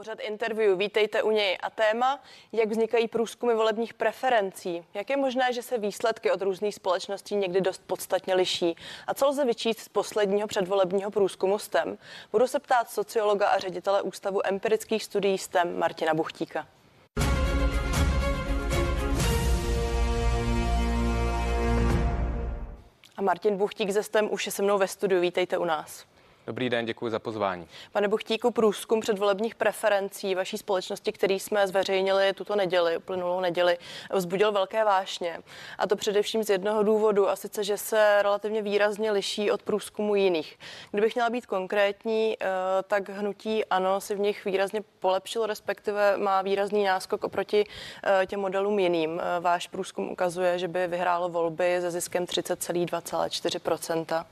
Pořad interview, vítejte u něj. A téma, jak vznikají průzkumy volebních preferencí. Jak je možné, že se výsledky od různých společností někdy dost podstatně liší? A co lze vyčíst z posledního předvolebního průzkumu STEM? Budu se ptát sociologa a ředitele Ústavu empirických studií STEM Martina Buchtíka. A Martin Buchtík ze STEM už je se mnou ve studiu. Vítejte u nás. Dobrý den, děkuji za pozvání. Pane Buchtíku, průzkum předvolebních preferencí vaší společnosti, který jsme zveřejnili tuto neděli, uplynulou neděli, vzbudil velké vášně. A to především z jednoho důvodu, a sice, že se relativně výrazně liší od průzkumu jiných. Kdybych měla být konkrétní, eh, tak hnutí ano si v nich výrazně polepšilo, respektive má výrazný náskok oproti eh, těm modelům jiným. Eh, váš průzkum ukazuje, že by vyhrálo volby se ziskem 30,2,4%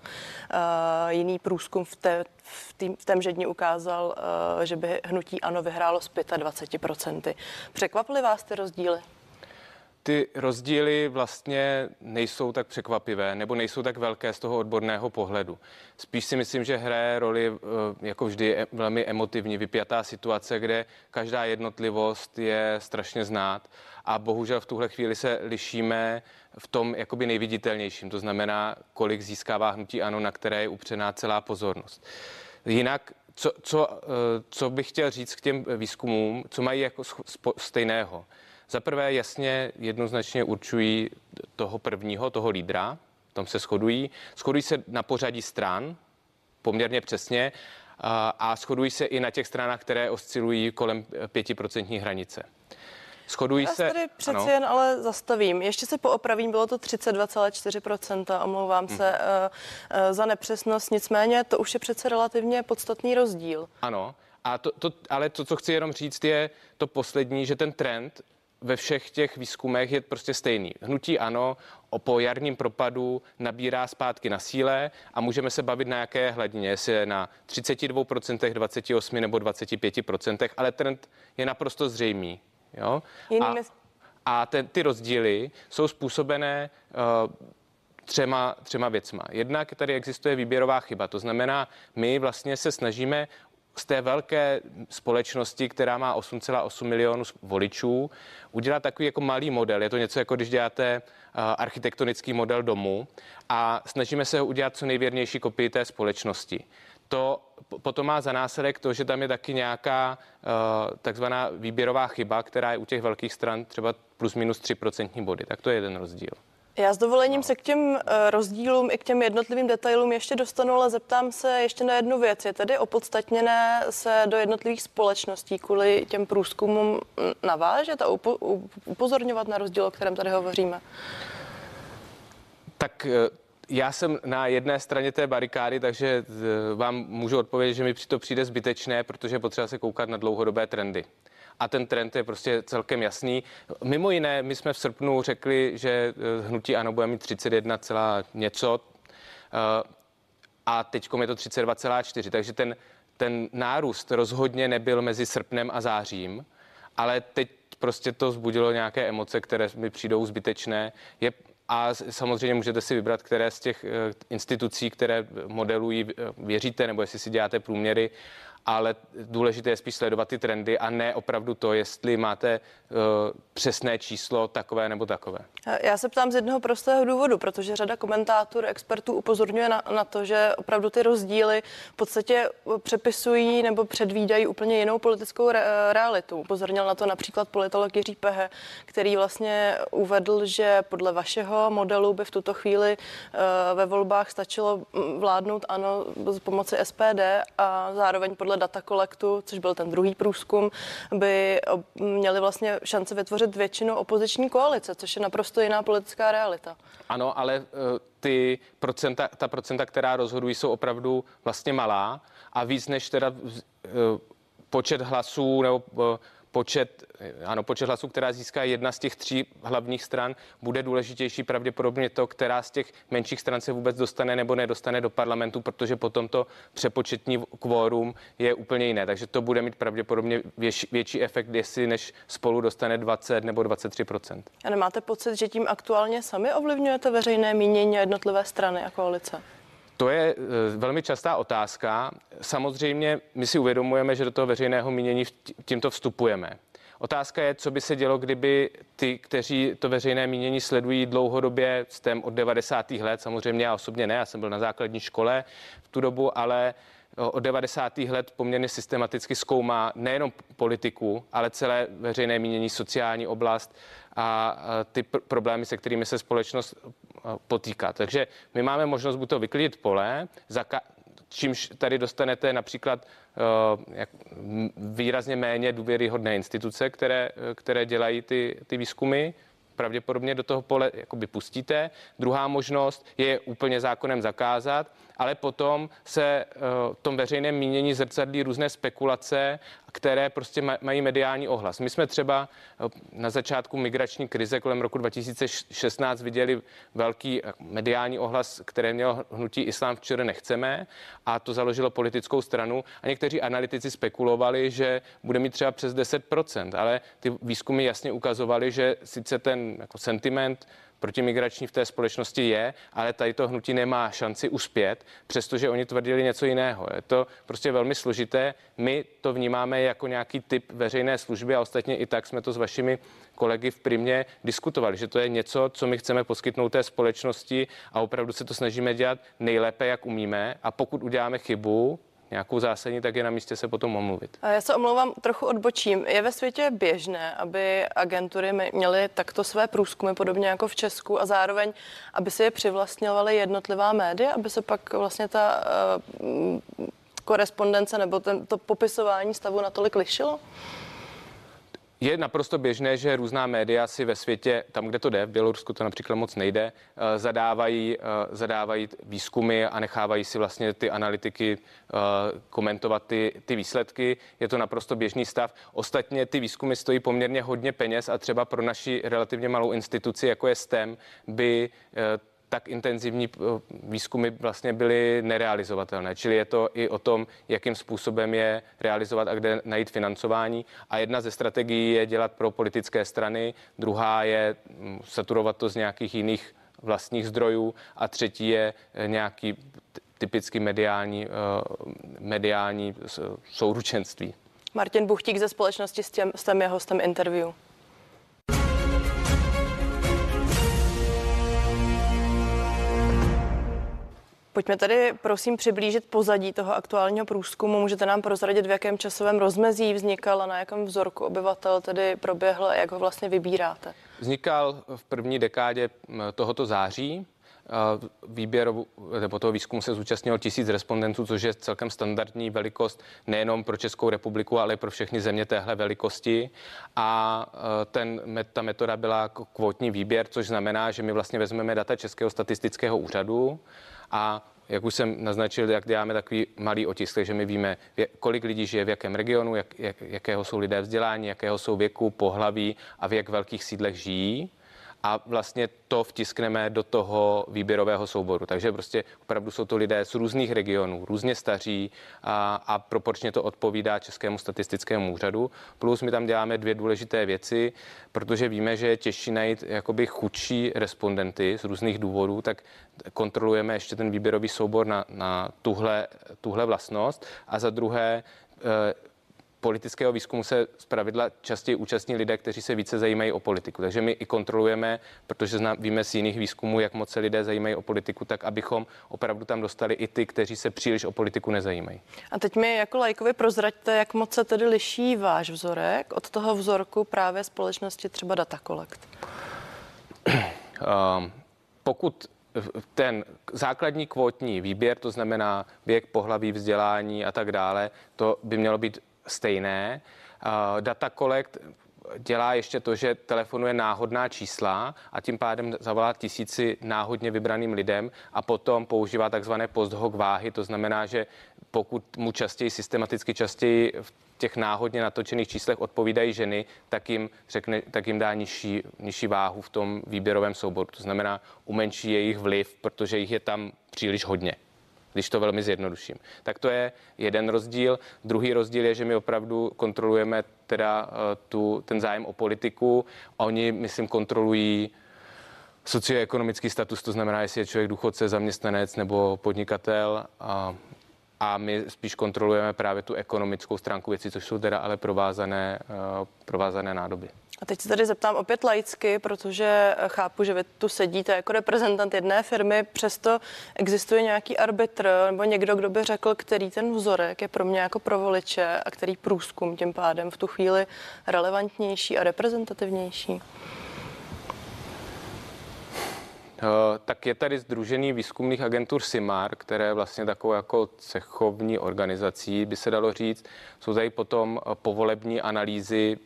Jiný průzkum v té, v, tým, v témže dni ukázal, uh, že by hnutí ANO vyhrálo s 25%. Překvapily vás ty rozdíly? Ty rozdíly vlastně nejsou tak překvapivé nebo nejsou tak velké z toho odborného pohledu. Spíš si myslím, že hraje roli eh, jako vždy e, velmi emotivní, vypjatá situace, kde každá jednotlivost je strašně znát a bohužel v tuhle chvíli se lišíme v tom jakoby nejviditelnějším, to znamená, kolik získává hnutí ANO, na které je upřená celá pozornost. Jinak, co, co, eh, co bych chtěl říct k těm výzkumům, co mají jako stejného? Za prvé jasně jednoznačně určují toho prvního, toho lídra, tam se shodují. Shodují se na pořadí stran poměrně přesně a, shodují se i na těch stranách, které oscilují kolem pětiprocentní hranice. Shodují Já se. tady přeci ano. jen ale zastavím. Ještě se poopravím, bylo to 32,4%, omlouvám hmm. se uh, uh, za nepřesnost, nicméně to už je přece relativně podstatný rozdíl. Ano, a to, to, ale to, co chci jenom říct, je to poslední, že ten trend ve všech těch výzkumech je prostě stejný. Hnutí ano, o po jarním propadu nabírá zpátky na síle a můžeme se bavit na jaké hladině, jestli je na 32%, 28 nebo 25%, ale trend je naprosto zřejmý. Jo? A, a ten, ty rozdíly jsou způsobené uh, třema, třema věcma. Jednak tady existuje výběrová chyba, to znamená, my vlastně se snažíme z té velké společnosti, která má 8,8 milionů voličů, udělat takový jako malý model. Je to něco jako když děláte uh, architektonický model domu a snažíme se ho udělat co nejvěrnější kopii té společnosti to potom má za následek to, že tam je taky nějaká uh, takzvaná výběrová chyba, která je u těch velkých stran třeba plus minus 3% body. Tak to je jeden rozdíl. Já s dovolením no. se k těm uh, rozdílům i k těm jednotlivým detailům ještě dostanu, ale zeptám se ještě na jednu věc. Je tedy opodstatněné se do jednotlivých společností kvůli těm průzkumům navážet a upo- upozorňovat na rozdíl, o kterém tady hovoříme? Tak uh, já jsem na jedné straně té barikády, takže eh, vám můžu odpovědět, že mi to přijde zbytečné, protože potřeba se koukat na dlouhodobé trendy. A ten trend je prostě celkem jasný. Mimo jiné, my jsme v srpnu řekli, že eh, hnutí ano bude mít 31, něco eh, a teď je to 32,4. Takže ten, ten nárůst rozhodně nebyl mezi srpnem a zářím, ale teď prostě to zbudilo nějaké emoce, které mi přijdou zbytečné. Je a samozřejmě můžete si vybrat, které z těch eh, institucí, které modelují, eh, věříte, nebo jestli si děláte průměry ale důležité je spíš sledovat ty trendy a ne opravdu to, jestli máte uh, přesné číslo takové nebo takové. Já se ptám z jednoho prostého důvodu, protože řada komentátorů, expertů upozorňuje na, na to, že opravdu ty rozdíly v podstatě přepisují nebo předvídají úplně jinou politickou re, realitu. Upozornil na to například politolog Jiří Pehe, který vlastně uvedl, že podle vašeho modelu by v tuto chvíli uh, ve volbách stačilo vládnout ano z pomoci SPD a zároveň podle Data Collectu, což byl ten druhý průzkum, by měli vlastně šance vytvořit většinu opoziční koalice, což je naprosto jiná politická realita. Ano, ale eh, ty procenta, ta procenta, která rozhodují, jsou opravdu vlastně malá a víc než teda eh, počet hlasů nebo eh, počet, ano, počet hlasů, která získá jedna z těch tří hlavních stran, bude důležitější pravděpodobně to, která z těch menších stran se vůbec dostane nebo nedostane do parlamentu, protože potom to přepočetní kvórum je úplně jiné. Takže to bude mít pravděpodobně větší, větší efekt, jestli než spolu dostane 20 nebo 23% A nemáte pocit, že tím aktuálně sami ovlivňujete veřejné mínění a jednotlivé strany a koalice? To je velmi častá otázka. Samozřejmě my si uvědomujeme, že do toho veřejného mínění tímto vstupujeme. Otázka je, co by se dělo, kdyby ty, kteří to veřejné mínění sledují dlouhodobě, tém od 90. let, samozřejmě já osobně ne, já jsem byl na základní škole v tu dobu, ale od 90. let poměrně systematicky zkoumá nejenom politiku, ale celé veřejné mínění, sociální oblast a ty pr- problémy, se kterými se společnost potýká. Takže my máme možnost buď to vyklidit pole, zaka- čímž tady dostanete například uh, jak, výrazně méně důvěryhodné instituce, které, které dělají ty, ty výzkumy, pravděpodobně do toho pole jakoby pustíte. Druhá možnost je úplně zákonem zakázat, ale potom se v tom veřejném mínění zrcadlí různé spekulace, které prostě mají mediální ohlas. My jsme třeba na začátku migrační krize kolem roku 2016 viděli velký mediální ohlas, které mělo hnutí Islám včera nechceme a to založilo politickou stranu a někteří analytici spekulovali, že bude mít třeba přes 10%, ale ty výzkumy jasně ukazovaly, že sice ten jako sentiment protimigrační v té společnosti je, ale tady to hnutí nemá šanci uspět, přestože oni tvrdili něco jiného. Je to prostě velmi složité. My to vnímáme jako nějaký typ veřejné služby a ostatně i tak jsme to s vašimi kolegy v Primě diskutovali, že to je něco, co my chceme poskytnout té společnosti a opravdu se to snažíme dělat nejlépe, jak umíme. A pokud uděláme chybu, nějakou zásadní, tak je na místě se potom omluvit. A já se omlouvám, trochu odbočím. Je ve světě běžné, aby agentury měly takto své průzkumy, podobně jako v Česku, a zároveň, aby si je přivlastňovaly jednotlivá média, aby se pak vlastně ta uh, korespondence nebo ten, to popisování stavu natolik lišilo? Je naprosto běžné, že různá média si ve světě, tam, kde to jde, v Bělorusku to například moc nejde, eh, zadávají, eh, zadávají výzkumy a nechávají si vlastně ty analytiky eh, komentovat ty, ty výsledky. Je to naprosto běžný stav. Ostatně ty výzkumy stojí poměrně hodně peněz a třeba pro naši relativně malou instituci, jako je STEM, by tak intenzivní eh, výzkumy vlastně byly nerealizovatelné. Čili je to i o tom, jakým způsobem je realizovat a kde najít financování. A jedna ze strategií je dělat pro politické strany, druhá je mm, saturovat to z nějakých jiných vlastních zdrojů a třetí je eh, nějaký typicky mediální, eh, mediální souručenství. Martin Buchtík ze společnosti s, těm, s tím je hostem interview. Pojďme tedy prosím přiblížit pozadí toho aktuálního průzkumu. Můžete nám prozradit, v jakém časovém rozmezí vznikal a na jakém vzorku obyvatel tedy proběhl a jak ho vlastně vybíráte? Vznikal v první dekádě tohoto září. Výběr nebo toho výzkumu se zúčastnilo tisíc respondentů, což je celkem standardní velikost nejenom pro Českou republiku, ale i pro všechny země téhle velikosti. A ten, ta metoda byla kvotní výběr, což znamená, že my vlastně vezmeme data Českého statistického úřadu a jak už jsem naznačil, jak děláme takový malý otisk, takže my víme, kolik lidí žije v jakém regionu, jak, jak, jakého jsou lidé vzdělání, jakého jsou věku, pohlaví a v jak velkých sídlech žijí a vlastně to vtiskneme do toho výběrového souboru. Takže prostě opravdu jsou to lidé z různých regionů, různě staří a, a proporčně to odpovídá Českému statistickému úřadu. Plus my tam děláme dvě důležité věci, protože víme, že je těžší najít jakoby chudší respondenty z různých důvodů, tak kontrolujeme ještě ten výběrový soubor na, na tuhle, tuhle vlastnost. A za druhé, eh, politického výzkumu se zpravidla častěji účastní lidé, kteří se více zajímají o politiku. Takže my i kontrolujeme, protože zná, víme z jiných výzkumů, jak moc se lidé zajímají o politiku, tak abychom opravdu tam dostali i ty, kteří se příliš o politiku nezajímají. A teď mi jako lajkovi prozraďte, jak moc se tedy liší váš vzorek od toho vzorku právě společnosti třeba Data Collect. Um, pokud ten základní kvótní výběr, to znamená věk, pohlaví, vzdělání a tak dále, to by mělo být stejné. Data Collect dělá ještě to, že telefonuje náhodná čísla a tím pádem zavolá tisíci náhodně vybraným lidem a potom používá takzvané post hoc váhy, to znamená, že pokud mu častěji, systematicky častěji v těch náhodně natočených číslech odpovídají ženy, tak jim, řekne, tak jim dá nižší, nižší váhu v tom výběrovém souboru. To znamená, umenší jejich vliv, protože jich je tam příliš hodně když to velmi zjednoduším. Tak to je jeden rozdíl. Druhý rozdíl je, že my opravdu kontrolujeme teda uh, tu, ten zájem o politiku. Oni, myslím, kontrolují socioekonomický status, to znamená, jestli je člověk důchodce, zaměstnanec nebo podnikatel. A, a my spíš kontrolujeme právě tu ekonomickou stránku věcí, což jsou teda ale provázané, uh, provázané nádoby. A teď se tady zeptám opět laicky, protože chápu, že vy tu sedíte jako reprezentant jedné firmy, přesto existuje nějaký arbitr nebo někdo, kdo by řekl, který ten vzorek je pro mě jako pro voliče a který průzkum tím pádem v tu chvíli relevantnější a reprezentativnější. Eh, tak je tady Združený výzkumných agentur SIMAR, které je vlastně takovou jako cechovní organizací, by se dalo říct. Jsou tady potom eh, povolební analýzy,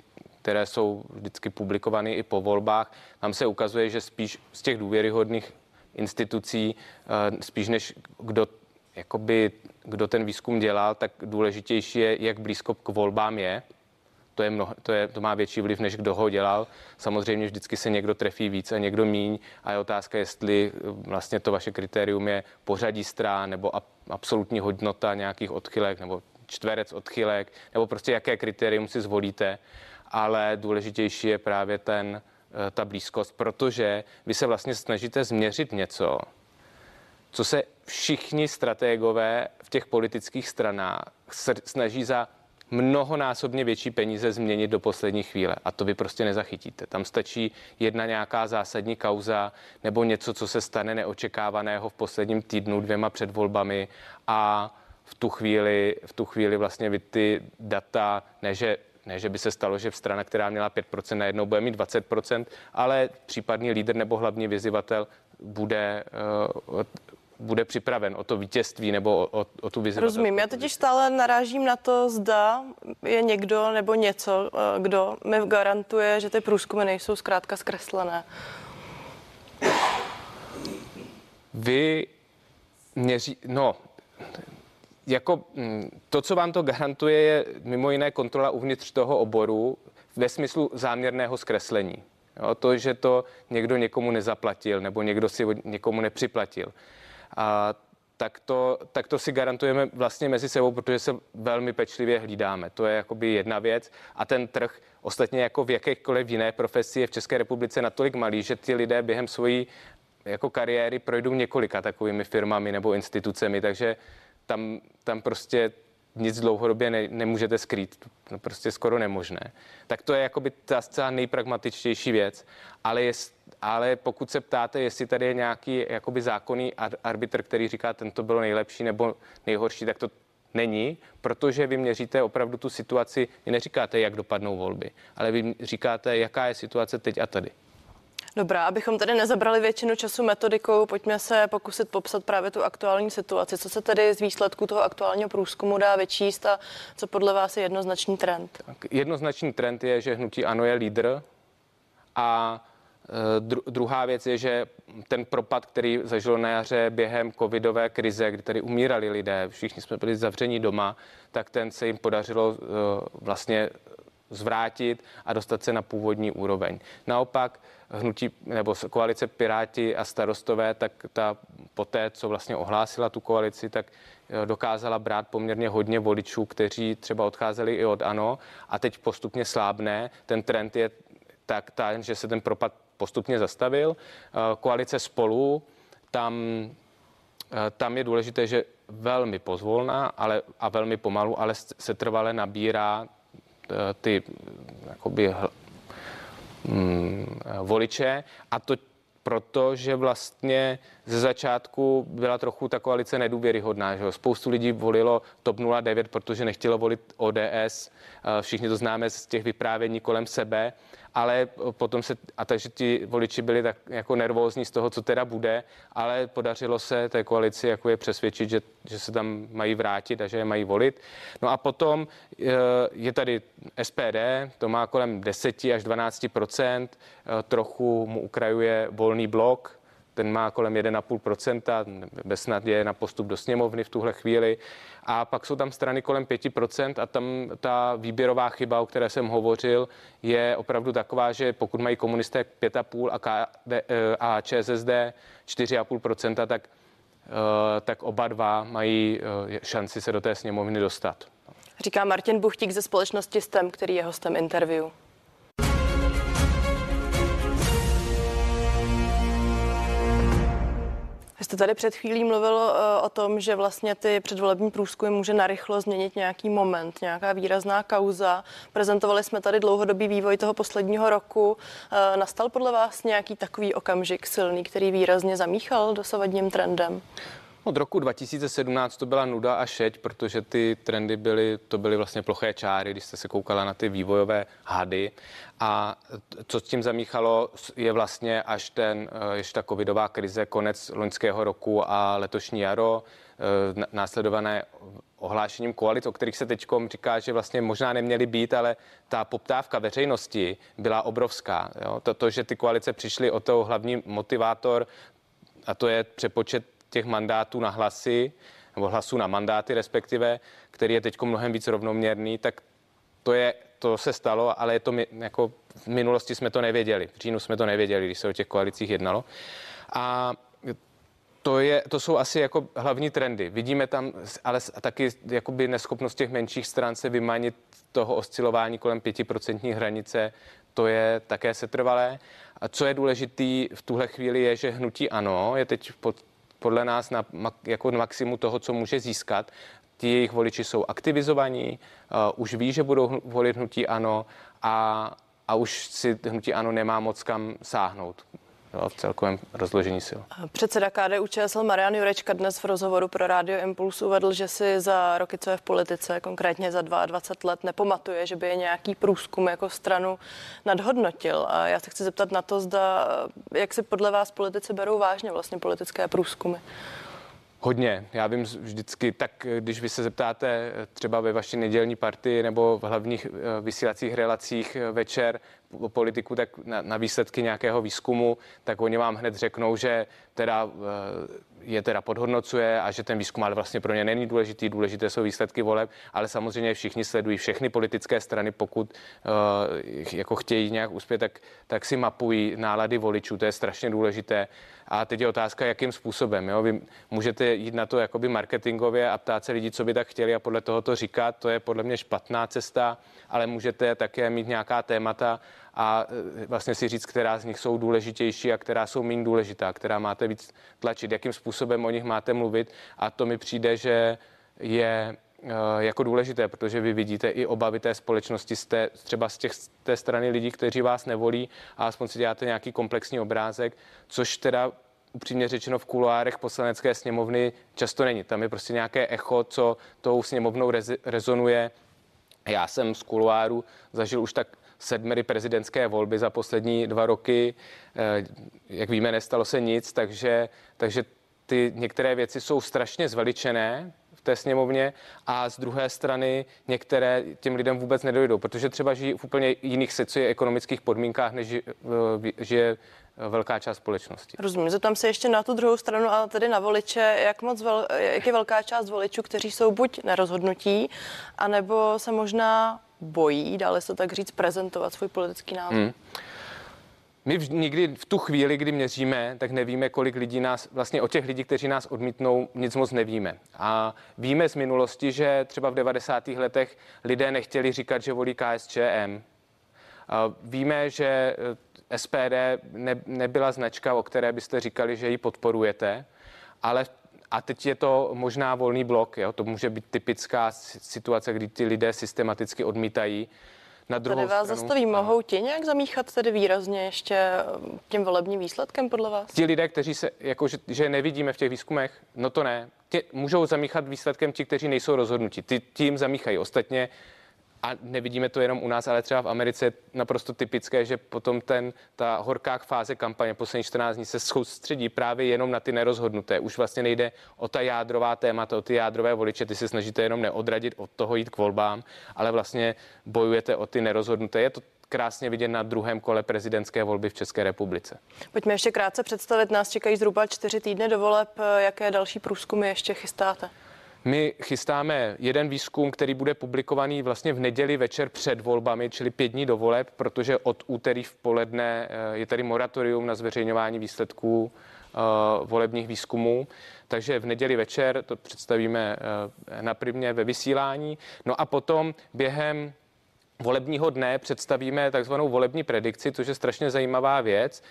které jsou vždycky publikovány i po volbách. Tam se ukazuje, že spíš z těch důvěryhodných institucí, eh, spíš než kdo jakoby, kdo ten výzkum dělal, tak důležitější je, jak blízko k volbám je to, je mnoho, to, je, to má větší vliv, než kdo ho dělal. Samozřejmě vždycky se někdo trefí víc a někdo míň a je otázka, jestli vlastně to vaše kritérium je pořadí strán nebo a, absolutní hodnota nějakých odchylek nebo čtverec odchylek nebo prostě jaké kritérium si zvolíte, ale důležitější je právě ten, eh, ta blízkost, protože vy se vlastně snažíte změřit něco, co se všichni strategové v těch politických stranách snaží za mnohonásobně větší peníze změnit do poslední chvíle a to vy prostě nezachytíte. Tam stačí jedna nějaká zásadní kauza nebo něco, co se stane neočekávaného v posledním týdnu, dvěma před volbami a v tu chvíli, v tu chvíli vlastně vy ty data, ne že ne, že by se stalo, že v strana, která měla 5%, najednou bude mít 20%, ale případný lídr nebo hlavní vyzývatel bude uh, bude připraven o to vítězství nebo o, o, o tu vizi. Rozumím, já totiž stále narážím na to, zda je někdo nebo něco, eh, kdo mi garantuje, že ty průzkumy nejsou zkrátka zkreslené. Vy měří, no, jako mm, to, co vám to garantuje, je mimo jiné kontrola uvnitř toho oboru ve smyslu záměrného zkreslení. Jo, to, že to někdo někomu nezaplatil nebo někdo si někomu nepřiplatil a tak to, tak to si garantujeme vlastně mezi sebou, protože se velmi pečlivě hlídáme. To je jakoby jedna věc. A ten trh ostatně jako v jakékoliv jiné profesi je v České republice natolik malý, že ty lidé během svojí jako kariéry projdou několika takovými firmami nebo institucemi, takže tam, tam prostě nic dlouhodobě ne, nemůžete skrýt, no prostě skoro nemožné. Tak to je jakoby ta zcela nejpragmatičtější věc, ale, je, ale pokud se ptáte, jestli tady je nějaký jakoby zákonný arbitr, který říká, tento bylo nejlepší nebo nejhorší, tak to není, protože vy měříte opravdu tu situaci, vy neříkáte, jak dopadnou volby, ale vy říkáte, jaká je situace teď a tady. Dobrá, abychom tady nezabrali většinu času metodikou, pojďme se pokusit popsat právě tu aktuální situaci. Co se tedy z výsledků toho aktuálního průzkumu dá vyčíst a co podle vás je jednoznačný trend? Tak jednoznačný trend je, že hnutí ANO je lídr a e, druhá věc je, že ten propad, který zažilo na jaře během covidové krize, kdy tady umírali lidé, všichni jsme byli zavření doma, tak ten se jim podařilo e, vlastně zvrátit a dostat se na původní úroveň. Naopak hnutí nebo koalice Piráti a starostové, tak ta poté, co vlastně ohlásila tu koalici, tak eh, dokázala brát poměrně hodně voličů, kteří třeba odcházeli i od ANO a teď postupně slábne. Ten trend je tak, tak že se ten propad postupně zastavil. Eh, koalice spolu, tam, eh, tam je důležité, že velmi pozvolná ale, a velmi pomalu, ale se trvale nabírá ty jakoby, hm, voliče. A to proto, že vlastně ze začátku byla trochu ta koalice nedůvěryhodná. Že Spoustu lidí volilo TOP 09, protože nechtělo volit ODS. Všichni to známe z těch vyprávění kolem sebe ale potom se, a takže ti voliči byli tak jako nervózní z toho, co teda bude, ale podařilo se té koalici jako je přesvědčit, že, že se tam mají vrátit a že je mají volit. No a potom eh, je tady SPD, to má kolem 10 až 12 eh, trochu mu ukrajuje volný blok, ten má kolem 1,5%, bez je na postup do sněmovny v tuhle chvíli. A pak jsou tam strany kolem 5% a tam ta výběrová chyba, o které jsem hovořil, je opravdu taková, že pokud mají komunisté 5,5 a, KD, eh, a ČSSD 4,5%, tak, eh, tak oba dva mají eh, šanci se do té sněmovny dostat. Říká Martin Buchtík ze společnosti STEM, který je hostem interview. Jste tady před chvílí mluvil eh, o tom, že vlastně ty předvolební průzkumy může narychlo změnit nějaký moment, nějaká výrazná kauza. Prezentovali jsme tady dlouhodobý vývoj toho posledního roku. Eh, nastal podle vás nějaký takový okamžik silný, který výrazně zamíchal dosavadním trendem? Od roku 2017 to byla nuda a šeť, protože ty trendy byly, to byly vlastně ploché čáry, když jste se koukala na ty vývojové hady. A co s tím zamíchalo, je vlastně až ten, eh, ještě ta covidová krize, konec loňského roku a letošní jaro, eh, následované ohlášením koalic, o kterých se teď říká, že vlastně možná neměly být, ale ta poptávka veřejnosti byla obrovská. Jo? To, to, že ty koalice přišly o to hlavní motivátor, a to je přepočet těch mandátů na hlasy, nebo hlasů na mandáty respektive, který je teď mnohem víc rovnoměrný, tak to, je, to se stalo, ale je to jako v minulosti jsme to nevěděli. V říjnu jsme to nevěděli, když se o těch koalicích jednalo. A to, je, to jsou asi jako hlavní trendy. Vidíme tam ale taky jakoby neschopnost těch menších stran se vymanit toho oscilování kolem 5% hranice, to je také setrvalé. A co je důležitý v tuhle chvíli je, že hnutí ano je teď pod podle nás na, jako maximu toho, co může získat. Ti jejich voliči jsou aktivizovaní, uh, už ví, že budou volit hnutí ano a, a už si hnutí ano nemá moc kam sáhnout v celkovém rozložení sil. Předseda KDU ČSL Marian Jurečka dnes v rozhovoru pro Radio Impuls uvedl, že si za roky, co je v politice, konkrétně za 22 let, nepamatuje, že by je nějaký průzkum jako stranu nadhodnotil. A já se chci zeptat na to, zda, jak si podle vás politici berou vážně vlastně politické průzkumy. Hodně. Já vím vždycky, tak když vy se zeptáte třeba ve vaší nedělní partii nebo v hlavních eh, vysílacích relacích eh, večer politiku, tak na, na výsledky nějakého výzkumu, tak oni vám hned řeknou, že teda eh, je teda podhodnocuje a že ten výzkum ale vlastně pro ně není důležitý, důležité jsou výsledky voleb, ale samozřejmě všichni sledují všechny politické strany, pokud uh, jako chtějí nějak uspět, tak, tak si mapují nálady voličů, to je strašně důležité. A teď je otázka, jakým způsobem. Jo? Vy můžete jít na to jakoby marketingově a ptát se lidí, co by tak chtěli a podle toho to říkat. To je podle mě špatná cesta, ale můžete také mít nějaká témata a e, vlastně si říct, která z nich jsou důležitější a která jsou méně důležitá, která máte víc tlačit, jakým způsobem o nich máte mluvit. A to mi přijde, že je e, jako důležité, protože vy vidíte i obavy té společnosti z té, třeba z těch, té strany lidí, kteří vás nevolí a aspoň si děláte nějaký komplexní obrázek, což teda upřímně řečeno v kuloárech poslanecké sněmovny často není. Tam je prostě nějaké echo, co tou sněmovnou rez, rezonuje. Já jsem z kuloáru zažil už tak sedmery prezidentské volby za poslední dva roky. Eh, jak víme, nestalo se nic, takže, takže ty některé věci jsou strašně zveličené v té sněmovně a z druhé strany některé těm lidem vůbec nedojdou, protože třeba žijí v úplně jiných socioekonomických podmínkách, než žije velká část společnosti. Rozumím, zeptám se ještě na tu druhou stranu, ale tedy na voliče, jak moc vel, jak je velká část voličů, kteří jsou buď nerozhodnutí, anebo se možná bojí, dále se tak říct, prezentovat svůj politický názor. Hmm. My v, nikdy v tu chvíli, kdy měříme, tak nevíme, kolik lidí nás, vlastně o těch lidí, kteří nás odmítnou, nic moc nevíme. A víme z minulosti, že třeba v 90. letech lidé nechtěli říkat, že volí KSČM. A víme, že eh, SPD ne, nebyla značka, o které byste říkali, že ji podporujete, ale a teď je to možná volný blok, jo? to může být typická situace, kdy ty lidé systematicky odmítají. Na druhou Tady vás stranu, zastaví, mohou ti nějak zamíchat tedy výrazně ještě eh, tím volebním výsledkem podle vás? Ti lidé, kteří se, jako, že, že nevidíme v těch výzkumech, no to ne. Tě, můžou zamíchat výsledkem ti, kteří nejsou rozhodnutí. Ty tím zamíchají. Ostatně a nevidíme to jenom u nás, ale třeba v Americe je naprosto typické, že potom ten, ta horká fáze kampaně poslední 14 dní se soustředí právě jenom na ty nerozhodnuté. Už vlastně nejde o ta jádrová témata, o ty jádrové voliče, ty se snažíte jenom neodradit od toho jít k volbám, ale vlastně bojujete o ty nerozhodnuté. Je to krásně vidět na druhém kole prezidentské volby v České republice. Pojďme ještě krátce představit. Nás čekají zhruba čtyři týdny do voleb. Jaké další průzkumy ještě chystáte? My chystáme jeden výzkum, který bude publikovaný vlastně v neděli večer před volbami, čili pět dní do voleb, protože od úterý v poledne eh, je tady moratorium na zveřejňování výsledků eh, volebních výzkumů. Takže v neděli večer to představíme eh, na primě ve vysílání. No a potom během volebního dne představíme takzvanou volební predikci, což je strašně zajímavá věc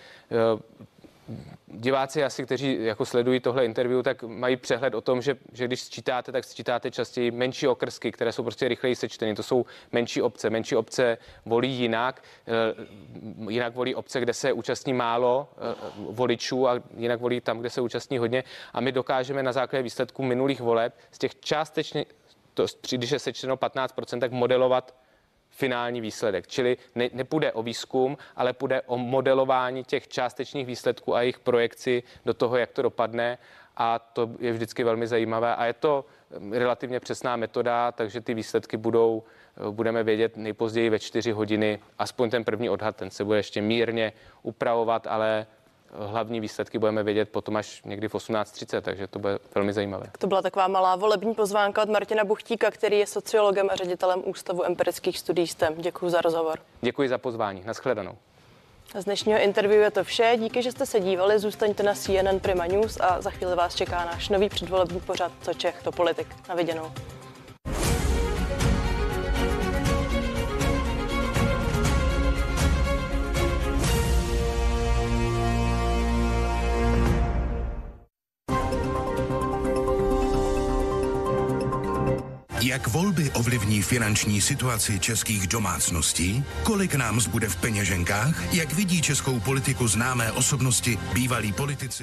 diváci asi, kteří jako sledují tohle interview, tak mají přehled o tom, že, že když sčítáte, tak sčítáte častěji menší okrsky, které jsou prostě rychleji sečteny. To jsou menší obce. Menší obce volí jinak. Eh, jinak volí obce, kde se účastní málo eh, voličů a jinak volí tam, kde se účastní hodně. A my dokážeme na základě výsledků minulých voleb z těch částečně, to, když je sečteno 15%, tak modelovat finální výsledek. Čili ne, nepůjde o výzkum, ale půjde o modelování těch částečných výsledků a jejich projekci do toho, jak to dopadne. A to je vždycky velmi zajímavé. A je to mm, relativně přesná metoda, takže ty výsledky budou, eh, budeme vědět nejpozději ve čtyři hodiny. Aspoň ten první odhad, ten se bude ještě mírně upravovat, ale hlavní výsledky budeme vědět potom až někdy v 18.30, takže to bude velmi zajímavé. To byla taková malá volební pozvánka od Martina Buchtíka, který je sociologem a ředitelem Ústavu empirických studií STEM. Děkuji za rozhovor. Děkuji za pozvání. Naschledanou. Z dnešního interview je to vše. Díky, že jste se dívali. Zůstaňte na CNN Prima News a za chvíli vás čeká náš nový předvolební pořad Co Čech, to politik. Na viděnou. Jak volby ovlivní finanční situaci českých domácností? Kolik nám zbude v peněženkách? Jak vidí českou politiku známé osobnosti, bývalí politici?